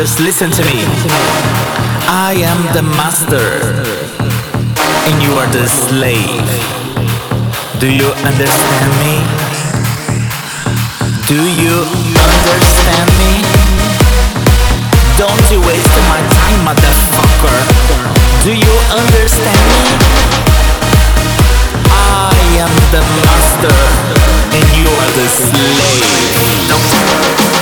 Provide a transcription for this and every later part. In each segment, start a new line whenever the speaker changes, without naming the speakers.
Just listen to me. I am the master, and you are the slave. Do you understand me? Do you understand me? Don't you waste my time, motherfucker. Do you understand me? I am the master, and you are the slave. Don't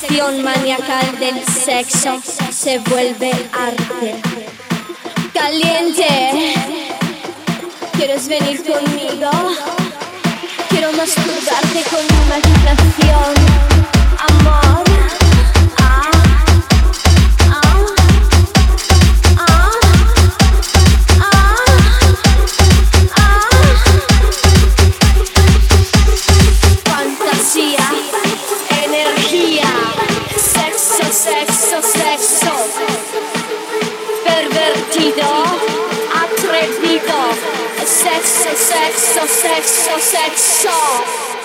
Persecución maniacal del sexo se vuelve arte. Caliente, ¿quieres venir conmigo? Quiero masturbarte con imaginación, amor. Sexo, sexo, sexo.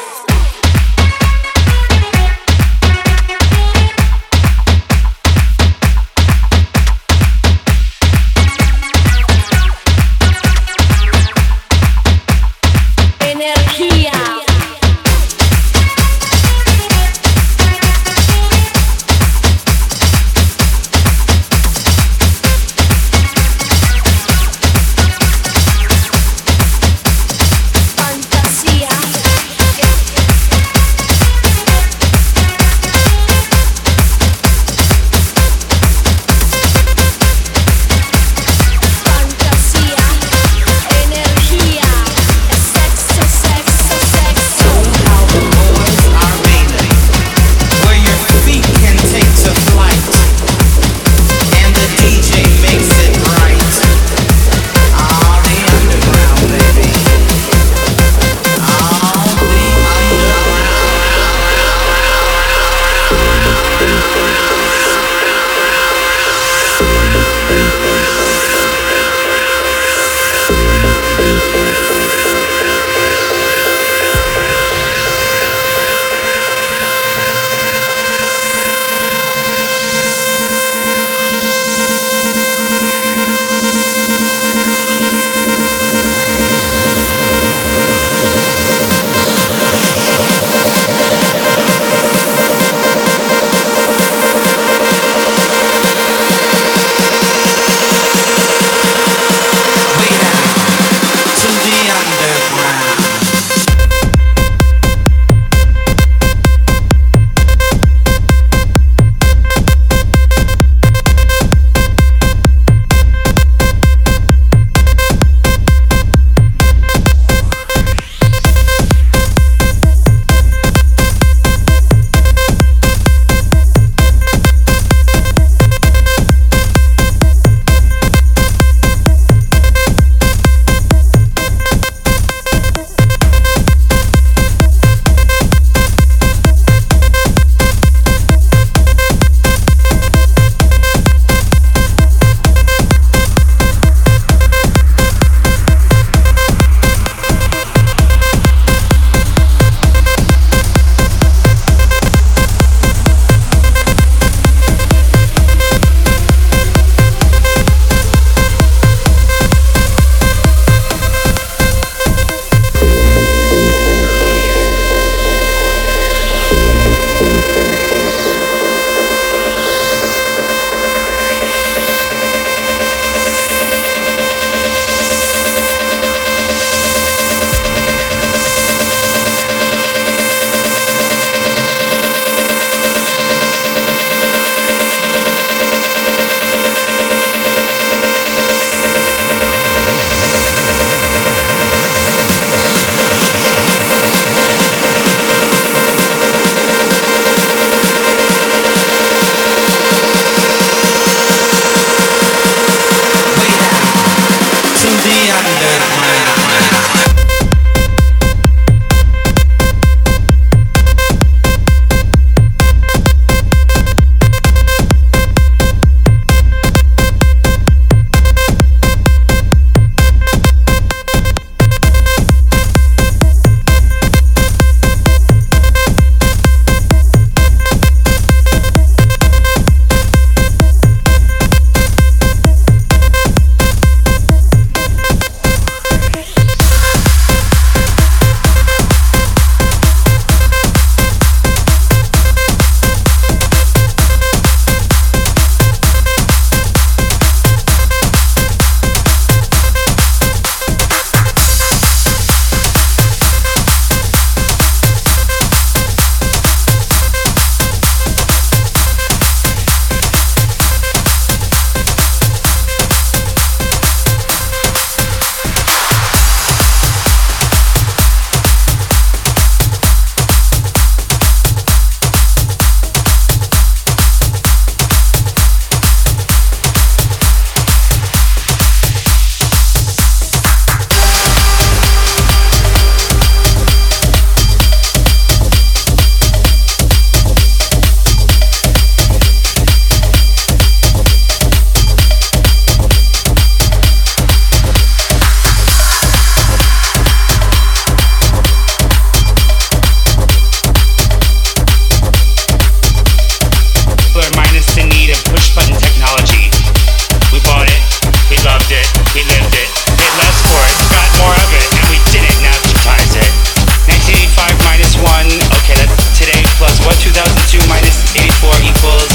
plus 1 2002 minus 84 equals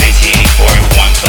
1984. 1 plus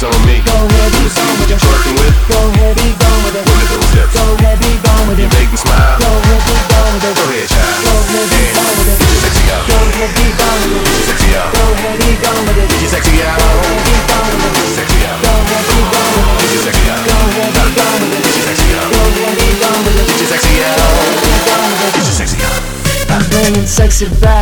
hips on me. Go heavy, gone with it. Twerking with. Go
heavy, go with
it. Look at those hips. Go heavy, go with it. You make me smile. Go heavy,
go with
it. Go ahead, child. Go heavy, gone with it. Sexy out. Go heavy, gone with it. Get your sexy out. Go
heavy, gone with it.
Get sexy out. Go heavy, gone with it. Sexy out. Go heavy, gone with it. Get your sexy out. Go heavy, gone with it. Get sexy out. Go
heavy, gone with
it. Get your sexy out. Get your sexy out.
I'm sexy back.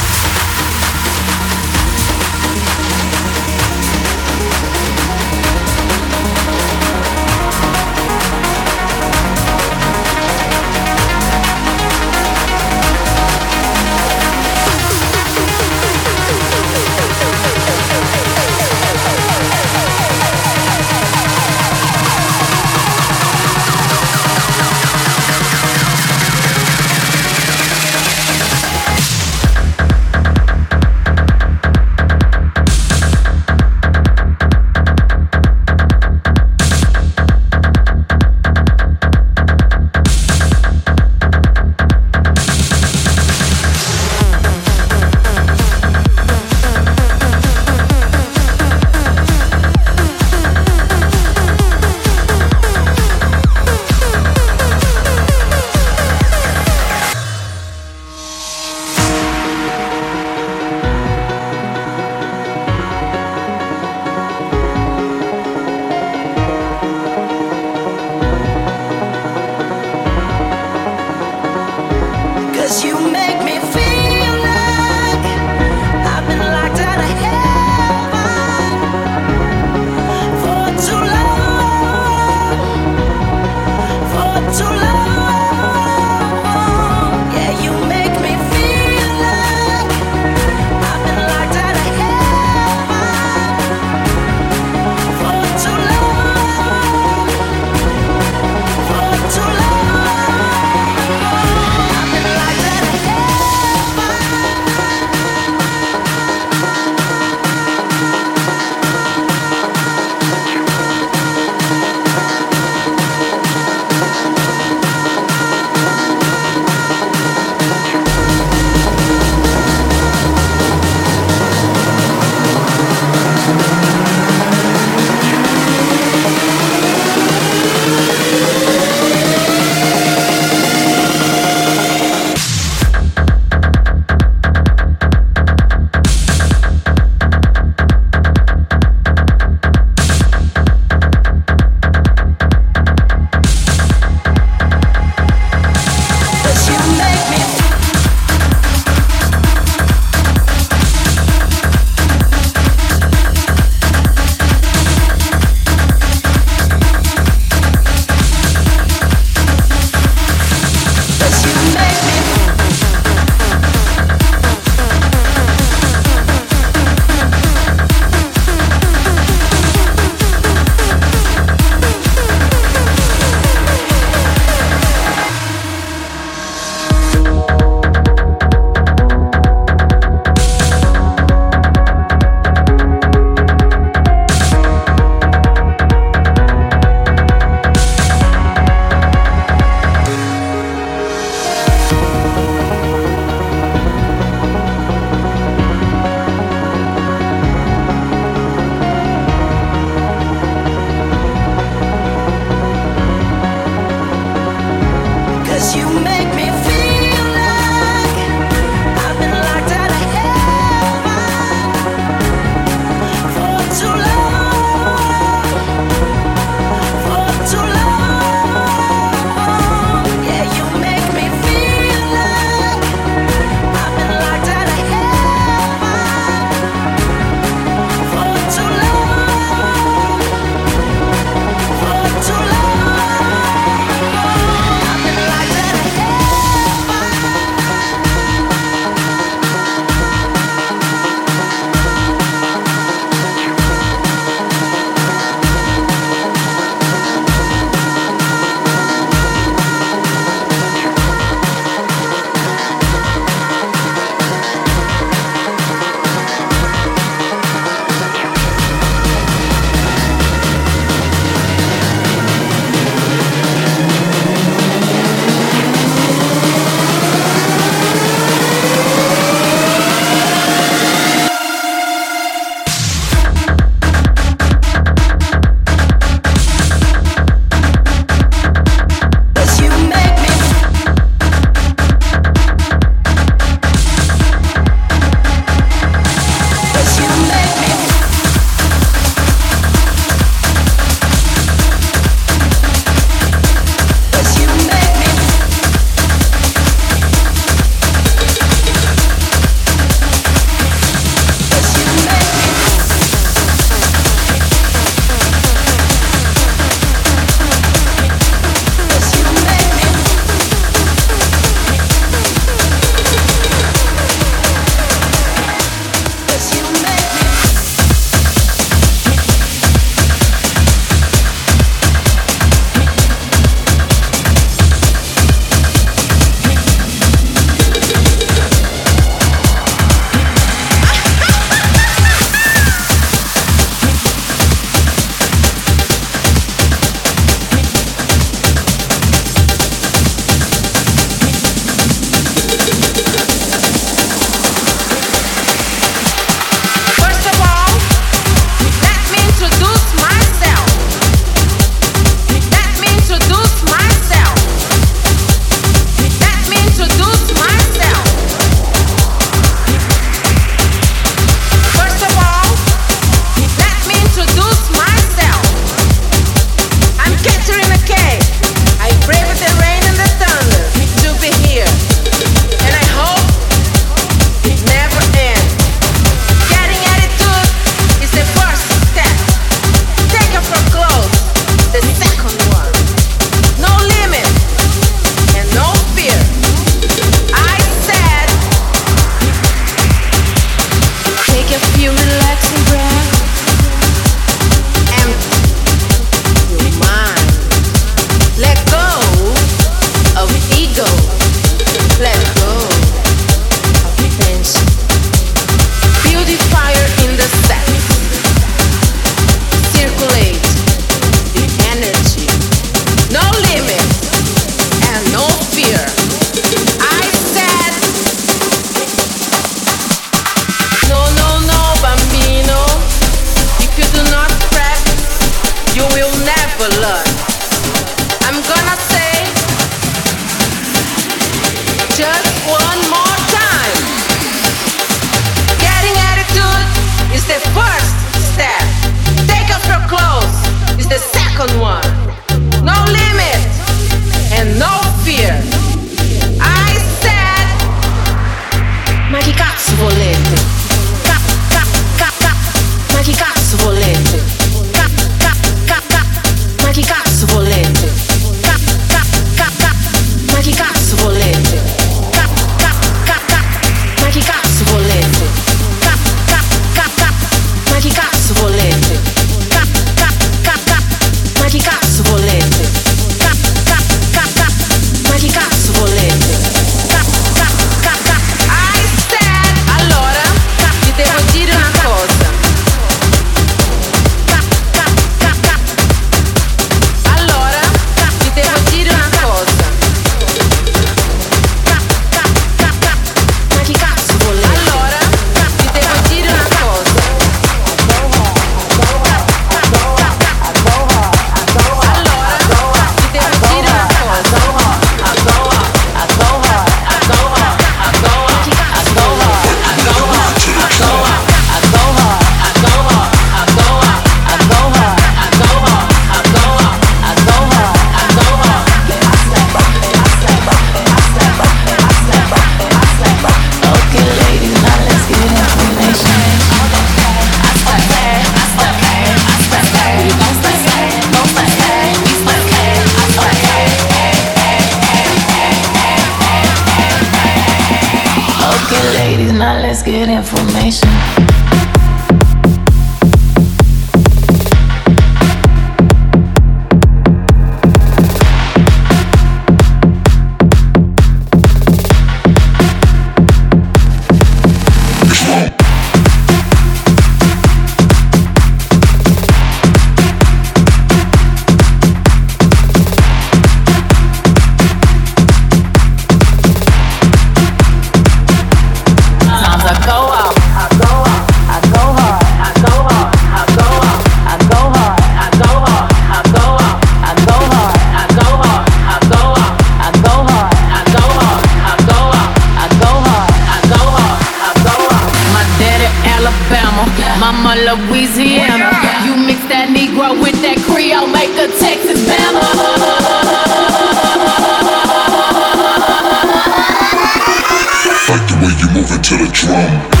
Mine.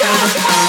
tell them